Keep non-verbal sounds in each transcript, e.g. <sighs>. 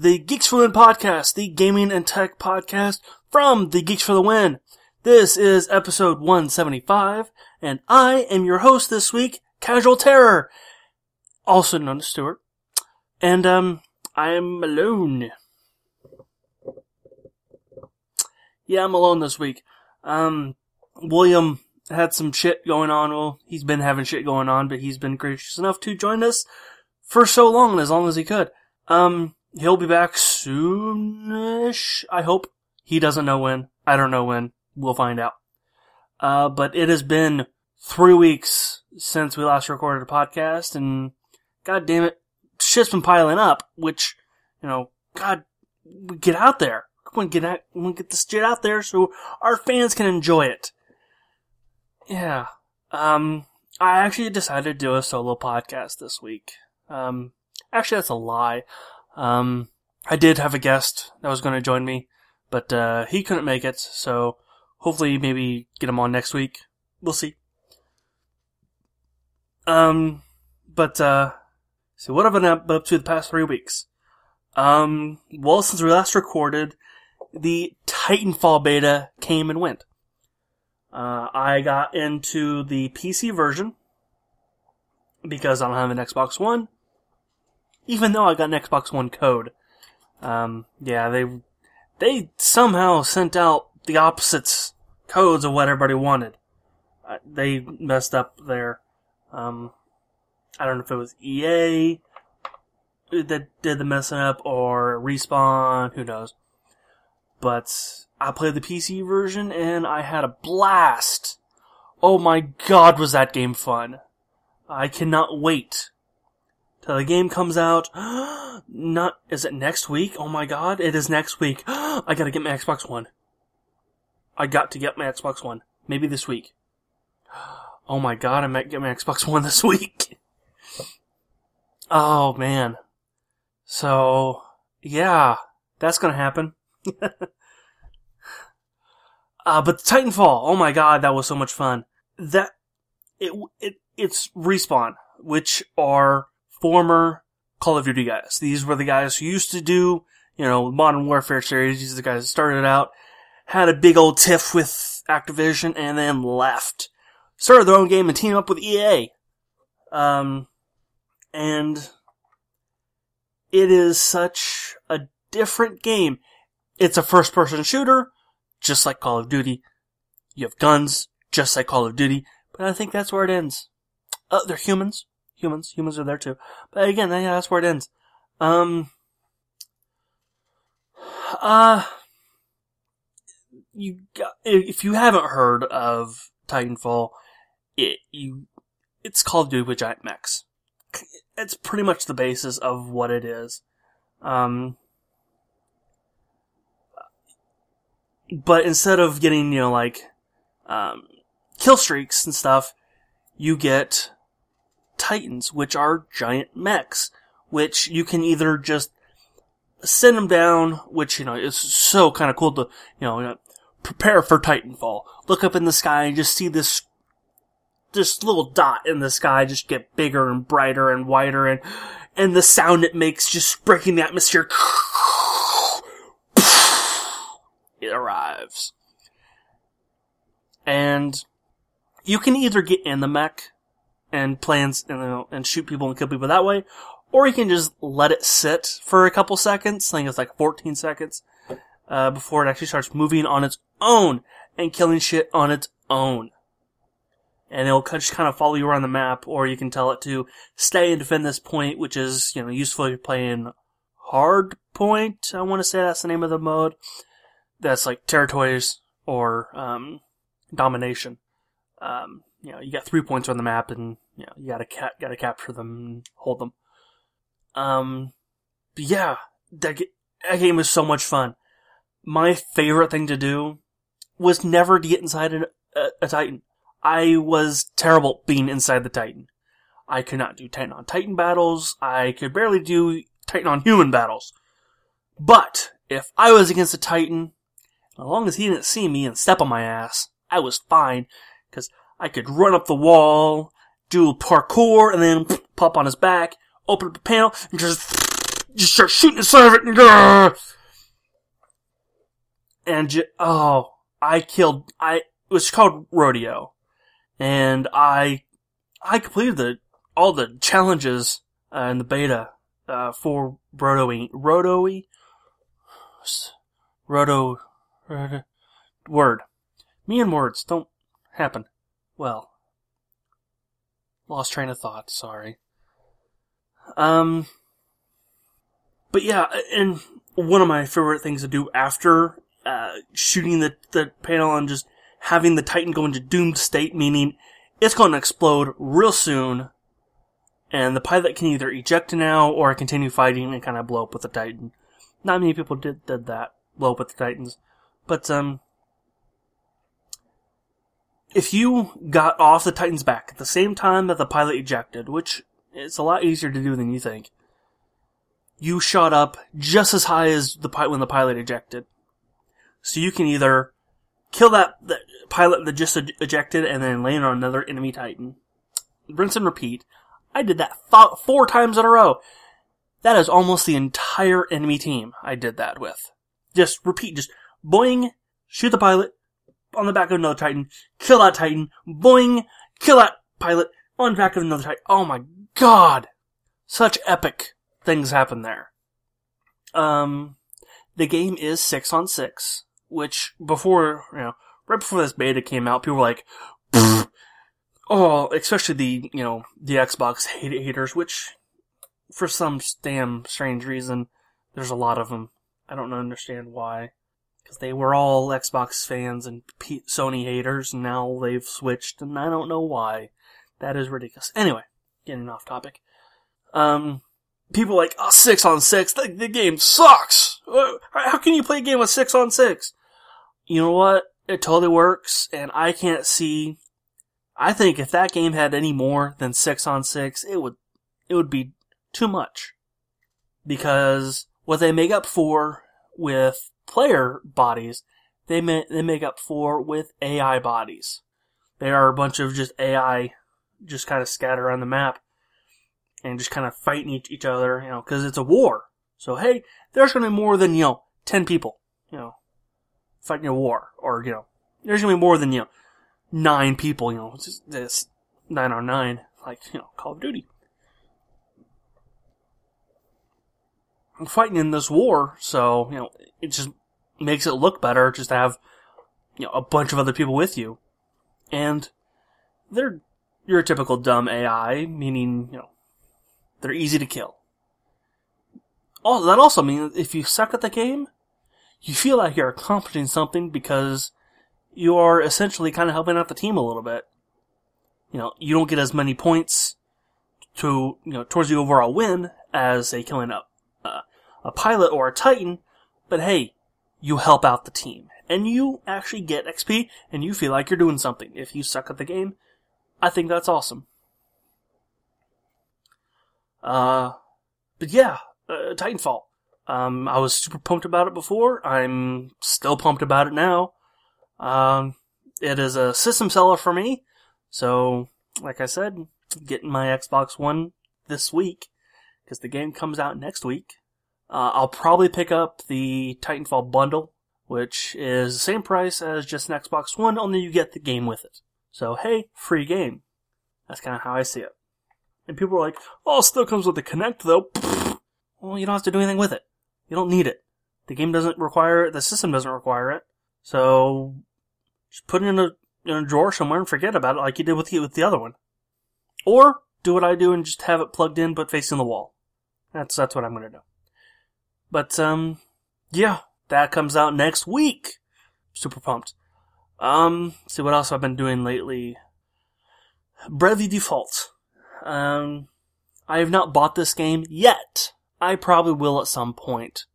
the Geeks for the Win podcast, the gaming and tech podcast from the Geeks for the Win. This is episode 175, and I am your host this week, Casual Terror, also known as Stuart. And, um, I am alone. Yeah, I'm alone this week. Um, William had some shit going on. Well, he's been having shit going on, but he's been gracious enough to join us for so long, as long as he could. Um, he'll be back soonish, I hope. He doesn't know when. I don't know when. We'll find out. Uh, but it has been three weeks since we last recorded a podcast, and god damn it, shit's been piling up, which, you know, god, we get out there. We get out, we get this shit out there so our fans can enjoy it. Yeah. Um, I actually decided to do a solo podcast this week. Um, actually, that's a lie. Um, I did have a guest that was going to join me, but uh, he couldn't make it. So hopefully, maybe get him on next week. We'll see. Um, but uh, so what have I been up to the past three weeks? Um, well, since we last recorded, the Titanfall beta came and went. Uh, I got into the PC version because I don't have an Xbox One even though I got an Xbox One code. Um, yeah, they they somehow sent out the opposites codes of what everybody wanted. Uh, they messed up there. Um, I don't know if it was EA that did the messing up or Respawn, who knows. But I played the PC version and I had a blast. Oh my god, was that game fun. I cannot wait till the game comes out. <gasps> Not, is it next week? Oh my god, it is next week. <gasps> I gotta get my Xbox One. I got to get my Xbox One. Maybe this week. <gasps> Oh my god, I might get my Xbox <laughs> One this week. <laughs> Oh man. So, yeah, that's gonna happen. <laughs> uh, but Titanfall, oh my god, that was so much fun. That, it, it, it's Respawn, which are former Call of Duty guys. These were the guys who used to do, you know, Modern Warfare series. These are the guys that started it out, had a big old tiff with Activision, and then left. Started their own game and teamed up with EA. Um, and it is such a different game. It's a first person shooter, just like Call of Duty. You have guns, just like Call of Duty, but I think that's where it ends. Uh, they're humans humans. Humans are there too. But again, yeah, that's where it ends. Um, uh, you got, if you haven't heard of Titanfall, it, you, it's Call of Duty with giant mechs. It's pretty much the basis of what it is. Um, but instead of getting, you know, like, um, kill streaks and stuff, you get Titans, which are giant mechs, which you can either just send them down, which, you know, is so kind of cool to, you know, prepare for Titanfall. Look up in the sky and just see this, this little dot in the sky just get bigger and brighter and wider and, and the sound it makes just breaking the atmosphere. <laughs> It arrives. And you can either get in the mech and plans and, you know, and shoot people and kill people that way, or you can just let it sit for a couple seconds. I think it's like 14 seconds uh, before it actually starts moving on its own and killing shit on its own. And it'll just kind of follow you around the map, or you can tell it to stay and defend this point, which is you know useful if you're playing hard point. I want to say that's the name of the mode. That's like territories or um, domination. Um, you know, you got three points on the map, and you know, you gotta ca- gotta capture them and hold them. Um, yeah, that, that game was so much fun. My favorite thing to do was never to get inside a, a, a Titan. I was terrible being inside the Titan. I could not do Titan on Titan battles. I could barely do Titan on human battles. But if I was against a Titan, as long as he didn't see me and step on my ass, I was fine because I could run up the wall, do parkour, and then <sniffs> pop on his back, open up the panel, and just <sniffs> just start shooting of it, and and oh, I killed. I it was called rodeo, and I I completed the all the challenges uh, in the beta uh, for rotoing rotoy roto, roto word. Me and words don't happen well. Lost train of thought. Sorry. Um, but yeah, and one of my favorite things to do after uh, shooting the the panel and just having the Titan go into doomed state, meaning it's going to explode real soon, and the pilot can either eject now or continue fighting and kind of blow up with the Titan. Not many people did did that, blow up with the Titans, but um, if you got off the Titan's back at the same time that the pilot ejected, which it's a lot easier to do than you think, you shot up just as high as the when the pilot ejected. So you can either kill that, that pilot that just ejected and then land on another enemy Titan. Rinse and repeat. I did that four times in a row. That is almost the entire enemy team I did that with. Just repeat, just boing, shoot the pilot, on the back of another Titan, kill that Titan, boing, kill that pilot, on the back of another Titan. Oh my god! Such epic things happen there. Um, the game is six on six, which before, you know, right before this beta came out, people were like, oh, especially the, you know, the Xbox haters, which, for some damn strange reason, there's a lot of them. I don't understand why. Because they were all Xbox fans and P- Sony haters, and now they've switched, and I don't know why. That is ridiculous. Anyway, getting off topic. Um, people like, oh, six on six, the, the game sucks! How can you play a game with six on six? You know what? It totally works, and I can't see. I think if that game had any more than six on six, it would, it would be too much. Because what they make up for with player bodies, they make, they make up for with AI bodies. They are a bunch of just AI, just kind of scatter around the map, and just kind of fighting each, each other, you know, because it's a war. So hey, there's going to be more than you know ten people, you know, fighting a war, or you know, there's going to be more than you know nine people, you know, just this nine on nine, like you know, Call of Duty. Fighting in this war, so you know, it just makes it look better just to have you know a bunch of other people with you, and they're your typical dumb AI, meaning you know they're easy to kill. Oh, that also means if you suck at the game, you feel like you're accomplishing something because you are essentially kind of helping out the team a little bit. You know, you don't get as many points to you know towards the overall win as say killing a uh, a pilot or a titan, but hey, you help out the team and you actually get XP and you feel like you're doing something. If you suck at the game, I think that's awesome. Uh, but yeah, uh, Titanfall. Um, I was super pumped about it before. I'm still pumped about it now. Um, it is a system seller for me. So, like I said, getting my Xbox One this week because the game comes out next week. Uh, I'll probably pick up the Titanfall bundle, which is the same price as just an Xbox One, only you get the game with it. So hey, free game. That's kind of how I see it. And people are like, "Oh, still comes with the Kinect, though." <laughs> Well, you don't have to do anything with it. You don't need it. The game doesn't require it. The system doesn't require it. So just put it in a in a drawer somewhere and forget about it, like you did with the, with the other one. Or do what I do and just have it plugged in but facing the wall. That's that's what I'm gonna do. But um, yeah, that comes out next week. Super pumped. Um, see what else I've been doing lately. Bravely Default. Um, I have not bought this game yet. I probably will at some point.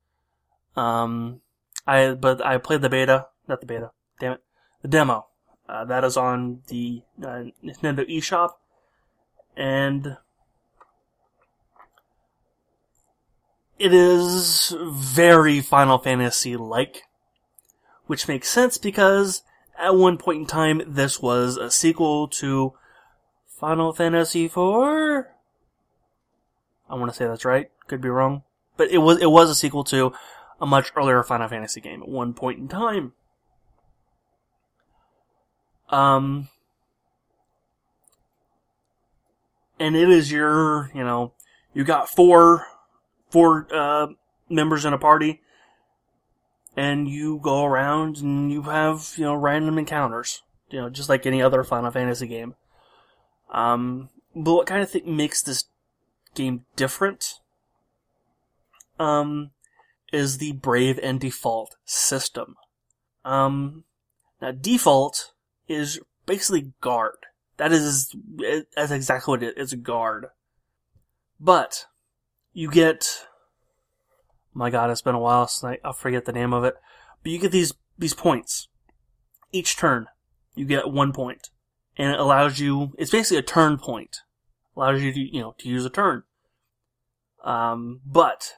Um, I but I played the beta, not the beta. Damn it, the demo. Uh, that is on the uh, Nintendo eShop, and it is very Final Fantasy like, which makes sense because at one point in time this was a sequel to Final Fantasy IV. I want to say that's right. Could be wrong. but it was it was a sequel to a much earlier Final Fantasy game at one point in time. Um, and it is your, you know, you got four, four, uh, members in a party, and you go around and you have, you know, random encounters, you know, just like any other Final Fantasy game. Um, but what kind of thing makes this game different, um, is the Brave and Default system. Um, now default is basically guard. That is, that's exactly what it is. It's guard. But, you get, my god, it's been a while since I, forget the name of it. But you get these, these points. Each turn, you get one. And it allows you, it's basically a turn point. Allows you to, you know, to use a turn. Um, but,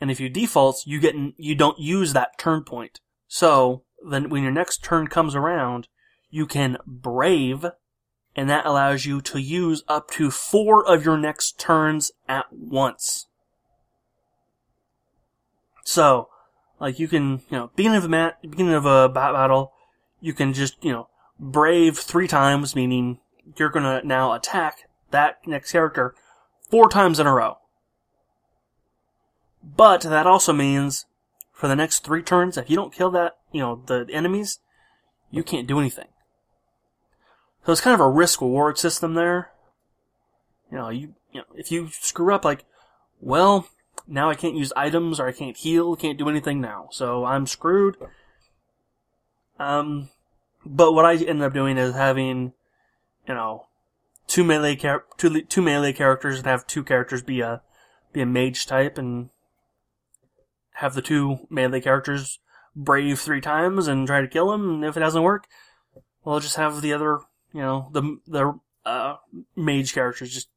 and if you default, you get, you don't use that turn point. So, then when your next turn comes around, you can brave, and that allows you to use up to four of your next turns at once. So, like you can, you know, beginning of a mat, beginning of a bat battle, you can just, you know, brave three times, meaning you're gonna now attack that next character four times in a row. But that also means for the next three turns, if you don't kill that, you know, the enemies, you can't do anything. So it's kind of a risk reward system there. You know, you, you know, if you screw up, like, well, now I can't use items or I can't heal, can't do anything now, so I'm screwed. Um, but what I ended up doing is having, you know, two melee char- two, two melee characters and have two characters be a be a mage type and have the two melee characters brave three times and try to kill him. And if it doesn't work, we'll just have the other you know, the the uh, mage characters just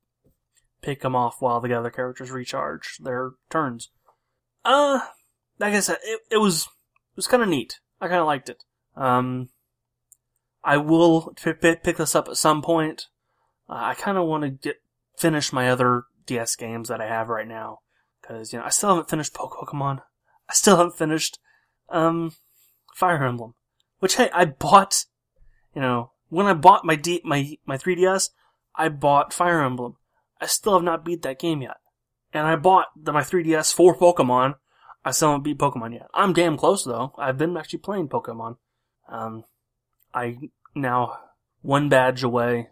pick them off while the other characters recharge their turns. Uh, like I said, it, it was it was kind of neat. I kind of liked it. Um, I will p- p- pick this up at some point. Uh, I kind of want to get finish my other DS games that I have right now because you know I still haven't finished Pokemon. I still haven't finished um Fire Emblem, which hey I bought you know when I bought my D, my my 3DS, I bought Fire Emblem. I still have not beat that game yet. And I bought the, my 3DS for Pokemon. I still haven't beat Pokemon yet. I'm damn close though. I've been actually playing Pokemon. Um, I now one badge away,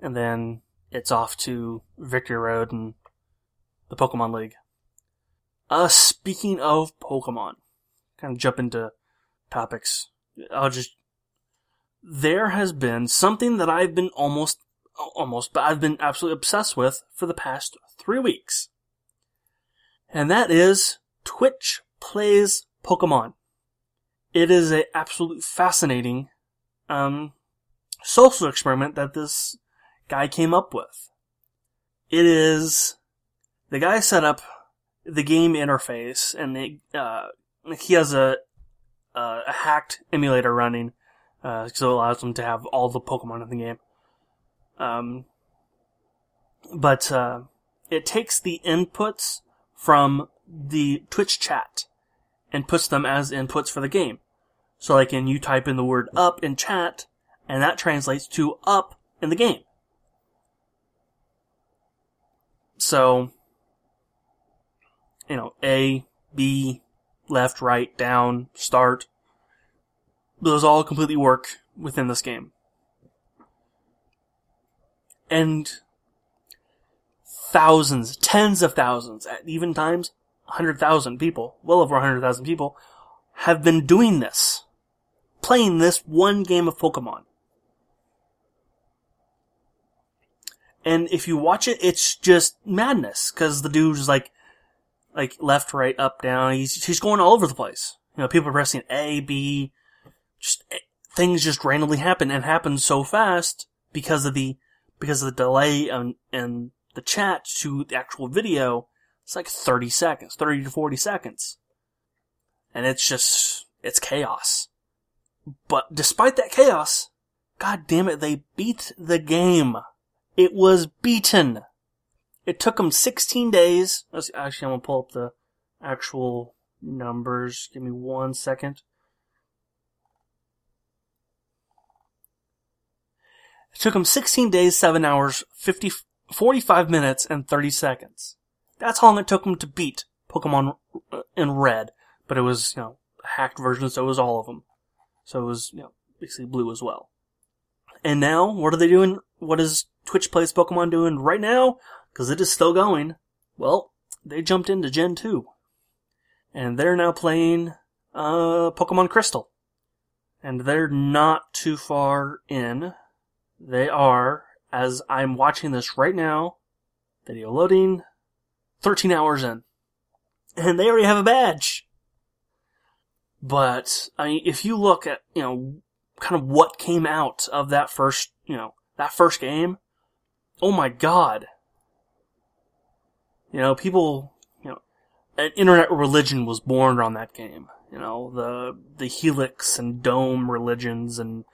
and then it's off to Victory Road and the Pokemon League. Uh, speaking of Pokemon, kind of jump into topics. I'll just there has been something that I've been almost, almost, but I've been absolutely obsessed with for the past three weeks. And that is Twitch Plays Pokemon. It is a absolute fascinating, um, social experiment that this guy came up with. It is, the guy set up the game interface and uh, he has a, uh, a hacked emulator running uh, so it allows him to have all the Pokemon in the game. Um, but uh, it takes the inputs from the Twitch chat and puts them as inputs for the game. So like, and you type in the word up in chat, and that translates to up in the game. So, you know, A, B, left, right, down, start, those all completely work within this game. And thousands, tens of thousands, at even times, 100,000 people, well over 100,000 people, have been doing this. Playing this one game of Pokemon. And if you watch it, it's just madness, cause the dude's like, like left, right, up, down, he's, he's going all over the place. You know, people are pressing A, B, just eh, things just randomly happen and happen so fast because of the because of the delay and and the chat to the actual video. It's like 30 seconds, 30 to 40 seconds. And it's just, it's chaos. But despite that chaos, god damn it, they beat the game. It was beaten. It took them 16 days. Actually, I'm gonna pull up the actual numbers. Give me one second. It took him 16 days, 7 hours, 50, 45 minutes, and 30 seconds. That's how long it took him to beat Pokemon uh, in Red. But it was, you know, a hacked version, so it was all of them. So it was, you know, basically blue as well. And now, what are they doing? What is Twitch Plays Pokemon doing right now? Because it is still going. Well, they jumped into Gen 2. And they're now playing, uh, Pokemon Crystal. And they're not too far in. They are, as I'm watching this right now, video loading, 13 hours in. And they already have a badge. But, I mean, if you look at, you know, kind of what came out of that first, you know, that first game, oh my god. You know, people, you know, an internet religion was born on that game. You know, the, the Helix and Dome religions and,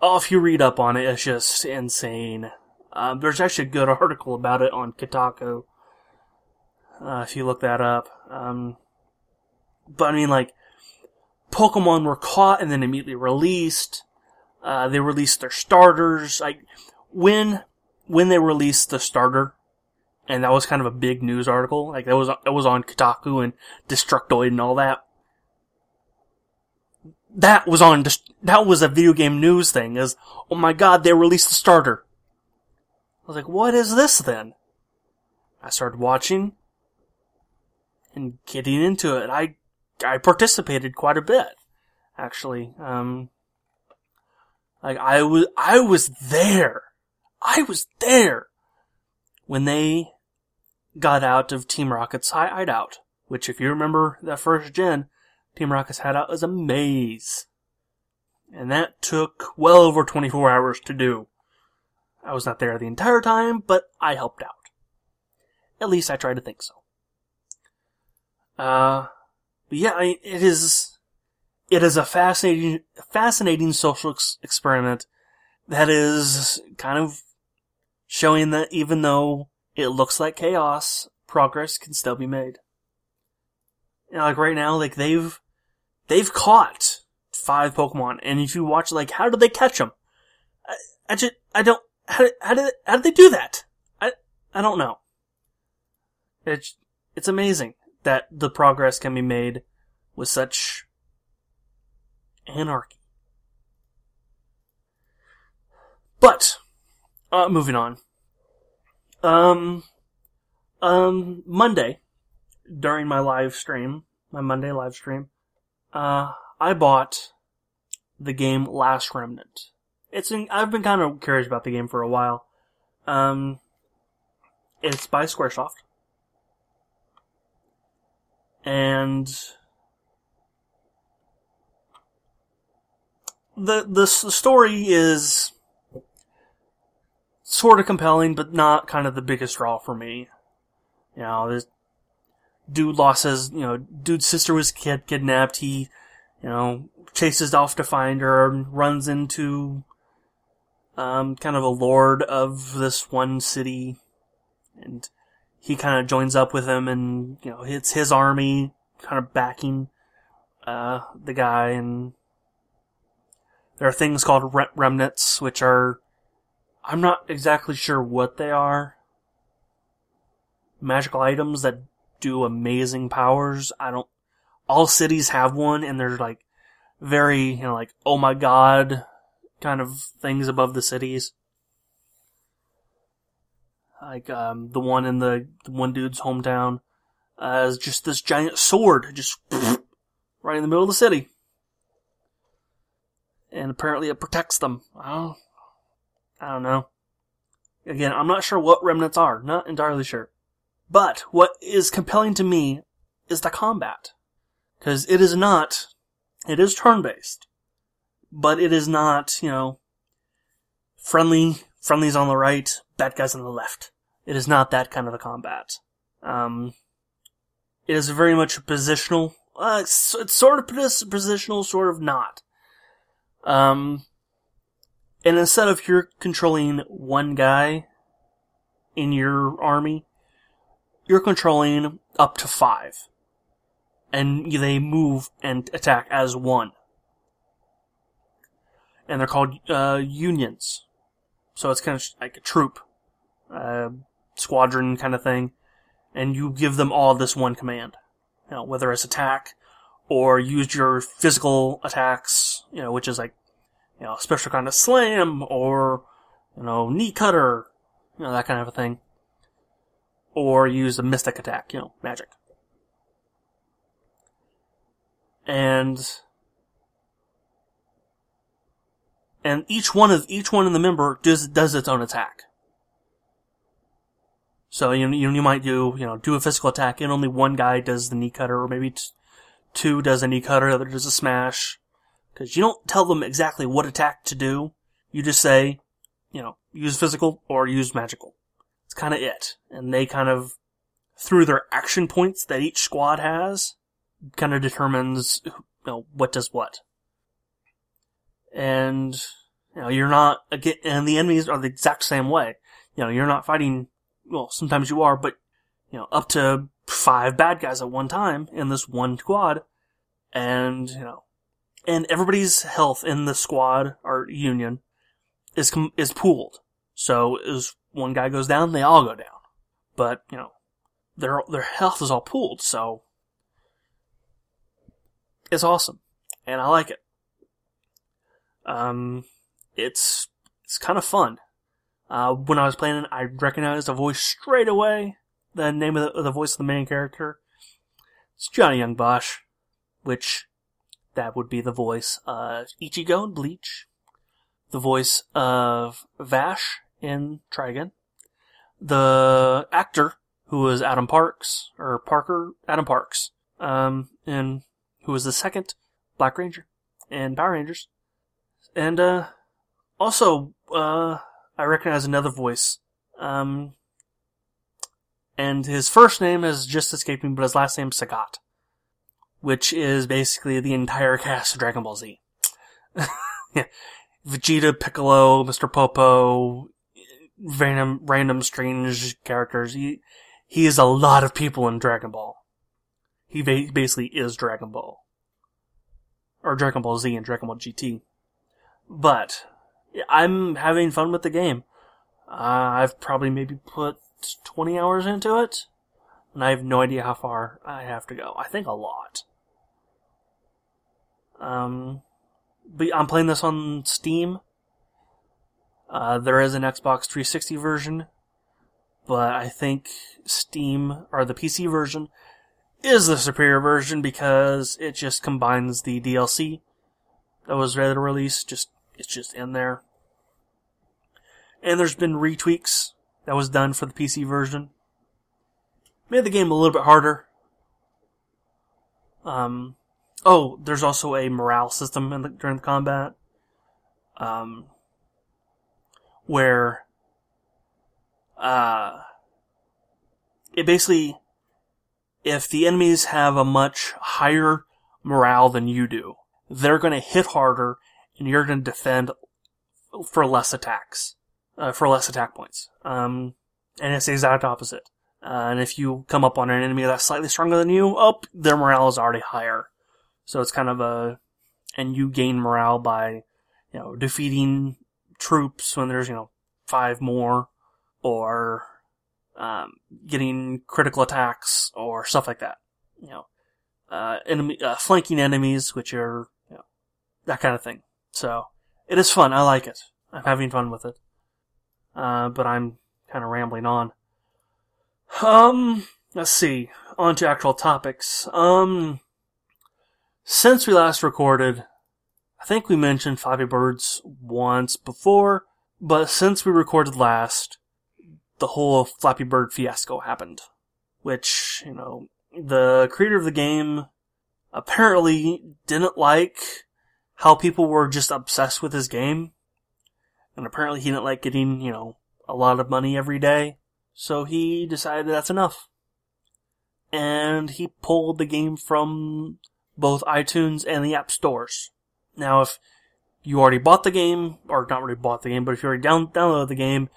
oh, if you read up on it, it's just insane. Um, there's actually a good <laughs> article about it on Kotaku. Uh, if you look that up. Um, but I mean, like, Pokemon were caught and then immediately released. Uh, they released their starters. Like, when, when they released the starter, and that was kind of a big news article, like that was, that was on Kotaku and Destructoid and all that. That was on, that was a video game news thing, is, oh my god, they released the starter. I was like, what is this then? I started watching and getting into it. I I participated quite a bit, actually. Um, like I was, I was there. I was there when they got out of Team Rocket's hideout. Which, if you remember that first gen, Team Rocket's hideout was a maze, and that took well over 24 hours to do. I was not there the entire time, but I helped out. At least I tried to think so. Uh, but yeah, it is, it is a fascinating, fascinating social ex- experiment that is kind of showing that even though it looks like chaos, progress can still be made. Like right now, like they've, they've caught five Pokemon, and if you watch, like, how did they catch them? I, I just, I don't, how, how did, how did they do that? I, I don't know. It's, it's amazing that the progress can be made with such anarchy. But, uh, moving on. Um, um, Monday, during my live stream, my Monday live stream, uh, I bought the game Last Remnant. It's in, I've been kind of curious about the game for a while. Um, it's by Squaresoft and the the story is sort of compelling, but not kind of the biggest draw for me. You know, this dude lost his, you know, dude's sister was kid kidnapped. He, you know, chases off to find her and runs into, um, kind of a lord of this one city, and he kind of joins up with him and, you know, it's his army kind of backing, uh, the guy and there are things called re- remnants, which are, I'm not exactly sure what they are. Magical items that do amazing powers. I don't, all cities have one and they're like very, you know, like, oh my god kind of things above the cities like um, the one in the, the one dude's hometown, uh, is just this giant sword, just <laughs> right in the middle of the city, and apparently it protects them. I don't, I don't know. Again, I'm not sure what remnants are, not entirely sure. But what is compelling to me is the combat. Because it is not, it is turn based, but it is not, you know, friendly, friendlies on the right, bad guys on the left. It is not that kind of a combat. Um, it is very much positional. Uh, it's, it's sort of positional, sort of not. Um, and instead of you're controlling one guy in your army, you're controlling up to five. And they move and attack as one. And they're called uh, unions. So it's kind of like a troop, uh, squadron kind of thing. And you give them all this one command. You know, whether it's attack or use your physical attacks, you know, which is like, you know, special kind of slam or, you know, knee cutter, you know, that kind of a thing or use a mystic attack, you know, magic. And and each one of each one in the member does does its own attack. So you you, you might do you know do a physical attack and only one guy does the knee cutter or maybe t- two does a knee cutter, the other does a smash. Because you don't tell them exactly what attack to do. You just say, you know, use physical or use magical kind of it. And they kind of, through their action points that each squad has, kind of determines, you know, what does what. And, you know, you're not, again, and the enemies are the exact same way. You know, you're not fighting, well, sometimes you are, but, you know, up to five bad guys at one time in this one squad. And, you know, and everybody's health in the squad or union is, is pooled. So is one guy goes down, they all go down. But, you know, their, their health is all pooled, so it's awesome. And I like it. Um, it's, it's kind of fun. Uh, when I was playing it, I recognized the voice straight away. The name of the, the voice of the main character. It's Johnny Yong Bosch, which that would be the voice of Ichigo in Bleach, the voice of Vash in Trigun. The actor who was Adam Parks or Parker Adam Parks, um, and who was the second Black Ranger in Power Rangers, and uh, also uh, I recognize another voice. Um, and his first name is just escaping, but his last name Sabat, which is basically the entire cast of Dragon Ball Z. <laughs> yeah. Vegeta, Piccolo, Mr. Popo, random, random strange characters. He, he is a lot of people in Dragon Ball. He ba- basically is Dragon Ball. Or Dragon Ball Z and Dragon Ball GT. But, I'm having fun with the game. Uh, I've probably maybe put 20 hours into it. And I have no idea how far I have to go. I think a lot. Um, but I'm playing this on Steam. Uh, there is an Xbox 360 version, but I think Steam or the PC version is the superior version because it just combines the DLC that was ready to release. Just it's just in there, and there's been retweaks that was done for the PC version. Made the game a little bit harder. Um, oh, there's also a morale system the, during the combat. Um, where uh, it basically if the enemies have a much higher morale than you do, they're going to hit harder and you're going to defend for less attacks, uh, for less attack points. Um, and it's the exact opposite. Uh, and if you come up on an enemy that's slightly stronger than you, oh, their morale is already higher. So it's kind of a, and you gain morale by, you know, defeating troops when there's, you know, five more, or um, getting critical attacks or stuff like that. You know, uh, enemy, uh, flanking enemies, which are, you know, that kind of thing. So, it is fun. I like it. I'm having fun with it. Uh, but I'm kind of rambling on. Um, let's see. On to actual topics. Um, since we last recorded, I think we mentioned Flappy Birds once before, but since we recorded last, the whole Flappy Bird fiasco happened. Which, you know, the creator of the game apparently didn't like how people were just obsessed with his game. And apparently he didn't like getting, you know, a lot of money every day. So he decided that's enough. And he pulled the game from both iTunes and the App Stores. Now, if you already bought the game, or not already bought the game, but if you already down, downloaded the game,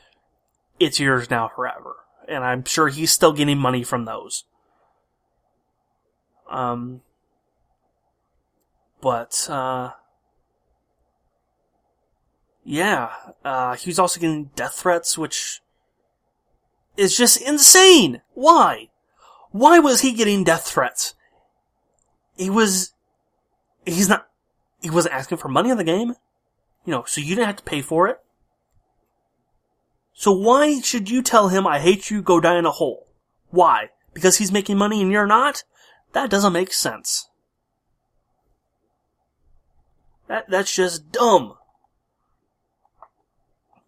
it's yours now forever. and I'm sure he's still getting money from those. Um, but uh, yeah, uh, he was also getting death threats, which is just insane. Why? Why was he getting death threats? He was, he's not, he wasn't asking for money in the game. You know, so you didn't have to pay for it. So why should you tell him, I hate you, go die in a hole? Why? Because he's making money and you're not? That doesn't make sense. That, that's just dumb.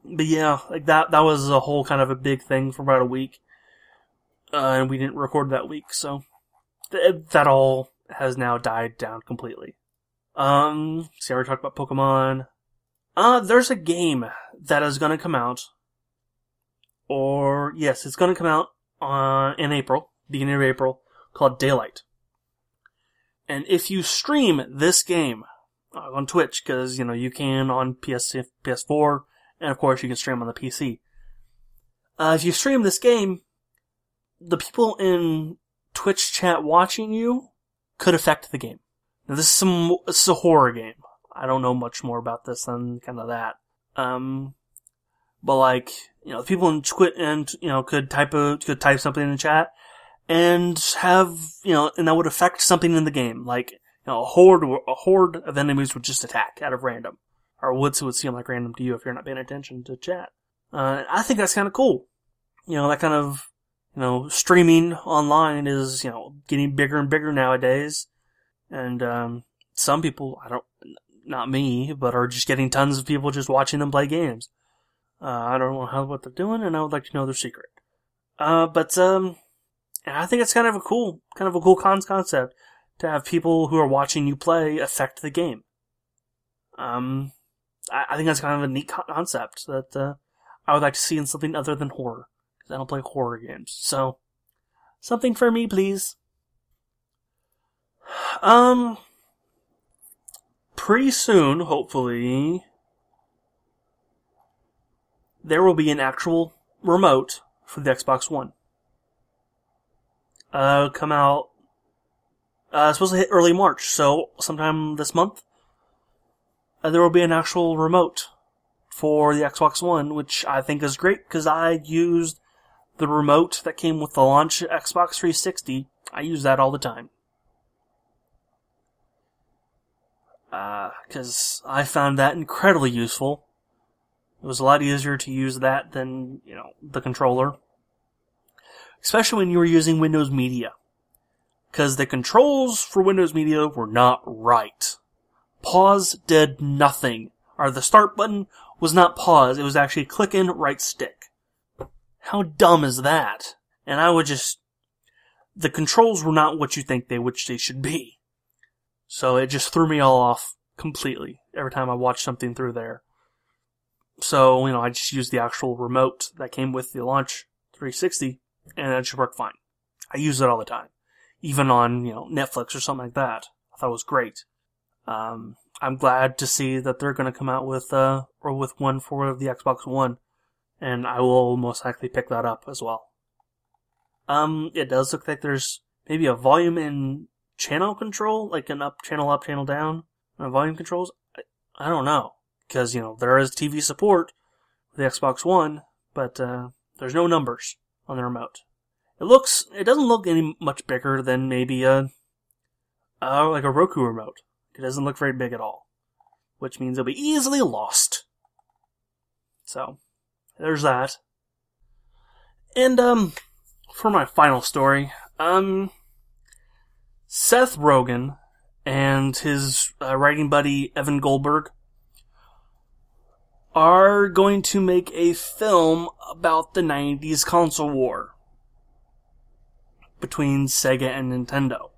But yeah, like that, that was a whole kind of a big thing for about a week. Uh, and we didn't record that week, so th- that all has now died down completely. Um, see, I already talked about Pokemon. Uh, there's a game that is gonna come out. Or, yes, it's gonna come out on, in April, beginning of April, called Daylight. And if you stream this game uh, on Twitch, because, you know, you can on PS, PS4, and of course you can stream on the PC. Uh, if you stream this game, the people in Twitch chat watching you could affect the game. Now this is some, is a horror game. I don't know much more about this than kind of that. Um, but like, you know, people in Twitch and, you know, could type a, could type something in the chat and have, you know, and that would affect something in the game. Like, you know, a horde, a horde of enemies would just attack out of random. Or would, would seem like random to you if you're not paying attention to chat. Uh, I think that's kind of cool. You know, that kind of, you know, streaming online is, you know, getting bigger and bigger nowadays. And, um, some people, I don't, not me, but are just getting tons of people just watching them play games. Uh, I don't know how, what they're doing, and I would like to know their secret. Uh, but, um, I think it's kind of a cool, kind of a cool cons concept to have people who are watching you play affect the game. Um, I, I think that's kind of a neat concept that, uh, I would like to see in something other than horror. I don't play horror games. So, something for me, please. Um, pretty soon, hopefully, there will be an actual remote for the Xbox One. Uh, come out, uh, supposed to hit early March, so sometime this month, uh, there will be an actual remote for the Xbox One, which I think is great because I used the remote that came with the launch Xbox 360. I use that all the time. Because uh, I found that incredibly useful. It was a lot easier to use that than, you know, the controller. Especially when you were using Windows Media. Because the controls for Windows Media were not right. Pause did nothing. Or the start button was not pause, it was actually click in right stick. How dumb is that? And I would just, the controls were not what you think they, which they should be. So it just threw me all off completely every time I watched something through there. So, you know, I just used the actual remote that came with the launch 360 and it just worked fine. I use it all the time. Even on, you know, Netflix or something like that. I thought it was great. Um, I'm glad to see that they're going to come out with, uh, or with one for the Xbox One. And I will most likely pick that up as well. Um, it does look like there's maybe a volume and channel control, like an up, channel up, channel down, uh, volume controls. I, I don't know because you know there is TV support for the Xbox One, but uh, there's no numbers on the remote. It looks, it doesn't look any much bigger than maybe a, uh, like a Roku remote. It doesn't look very big at all, which means it'll be easily lost. So, there's that. And um, for my final story, um, Seth Rogen and his uh, writing buddy Evan Goldberg are going to make a film about the 90s console war between Sega and Nintendo.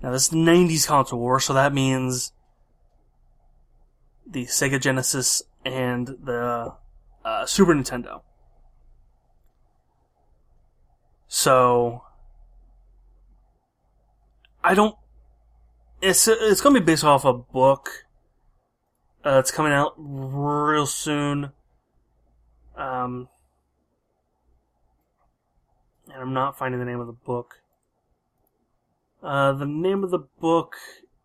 Now, this is the 90s console war, so that means the Sega Genesis and the uh, Super Nintendo. So, I don't. It's it's gonna be based off a book. Uh, it's coming out real soon. Um, and I'm not finding the name of the book. Uh, the name of the book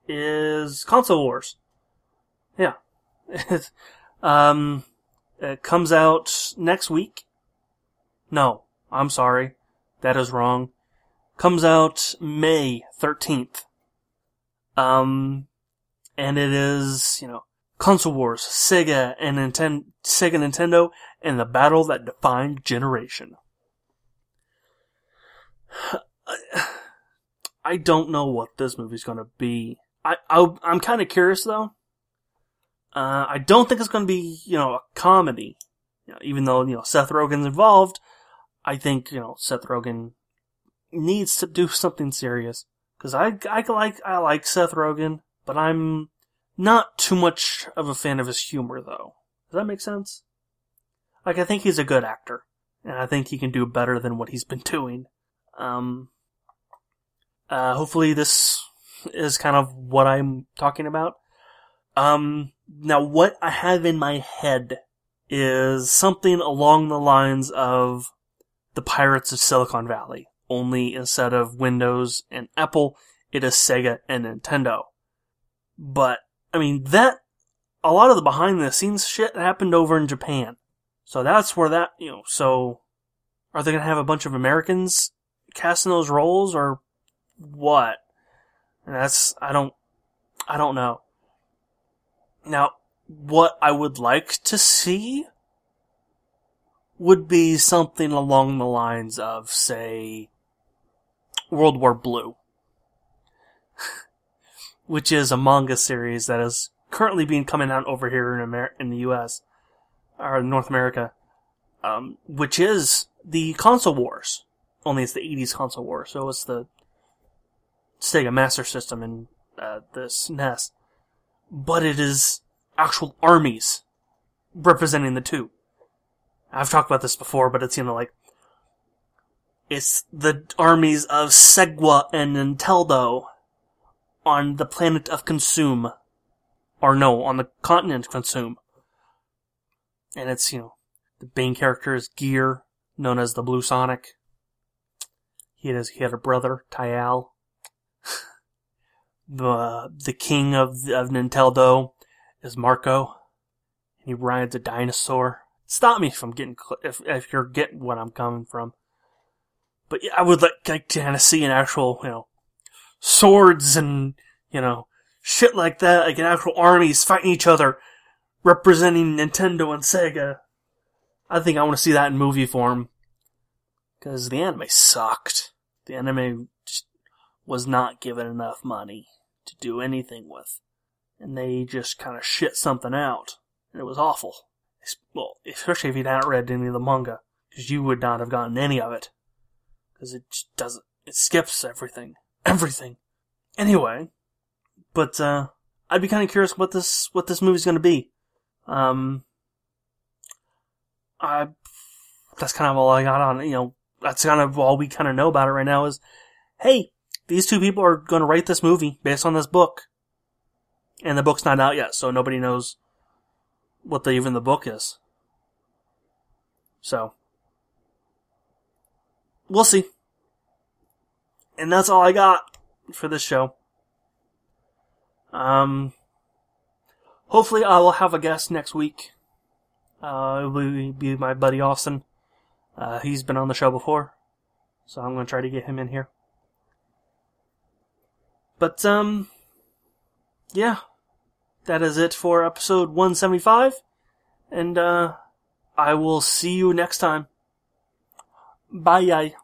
is Console Wars. Yeah. <laughs> um, it comes out next week. No, I'm sorry. That is wrong. Comes out May 13th. Um, and it is, you know, Console Wars, Sega and Nintendo, Sega Nintendo, and the battle that defined generation. <sighs> I don't know what this movie's gonna be. I, I am kind of curious though. Uh, I don't think it's gonna be you know a comedy. You know, even though you know Seth Rogen's involved, I think you know Seth Rogen needs to do something serious because I I like I like Seth Rogen, but I'm not too much of a fan of his humor though. Does that make sense? Like I think he's a good actor, and I think he can do better than what he's been <laughs> doing. Um, uh, hopefully this is kind of what I'm talking about. Um, now what I have in my head is something along the lines of the Pirates of Silicon Valley, only instead of Windows and Apple, it is Sega and Nintendo. But, I mean, that, a lot of the behind the scenes shit happened over in Japan. So that's where that, you know, so, are they gonna have a bunch of Americans casting those roles or what? And that's I don't I don't know. Now, what I would like to see would be something along the lines of, say, World War Blue, <laughs> which is a manga series that is currently being coming out over here in Amer- in the U.S. or North America, um, which is the console wars. Only it's the 80s console war, so it's the Sega Master System and uh, the SNES. But it is actual armies representing the two. I've talked about this before, but it's, you know, like, it's the armies of Segua and Nintendo on the planet of Consume. Or no, on the continent Consume. And it's, you know, the main character is Gear, known as the Blue Sonic. He has he had a brother, Tyal. <laughs> the the king of of Nintendo is Marco. And he rides a dinosaur. Stop me from getting cl- if if you're getting what I'm coming from. But I would like, like to kind of see an actual you know swords and you know shit like that, like an actual armies fighting each other, representing Nintendo and Sega. I think I want to see that in movie form. Because the anime sucked. The anime was not given enough money to do anything with. And they just kind of shit something out. And it was awful. Well, especially if you hadn't read any of the manga. Because you would not have gotten any of it. Because it just doesn't, it skips everything. Everything. Anyway. But, uh, I'd be kind of curious what this, what this movie's gonna be. Um, I, that's kind of all I got on, you know, that's kind of all we kind of know about it right now is, hey, these two people are going to write this movie based on this book. And the book's not out yet, so nobody knows what the, even the book is. So, we'll see. And that's all I got for this show. Um, hopefully I will have a guest next week. Uh, it will be my buddy Austin. Uh, he's been on the show before, so I'm going to try to get him in here. But, um, yeah, that is it for episode 175, and, uh, I will see you next time. Bye, bye.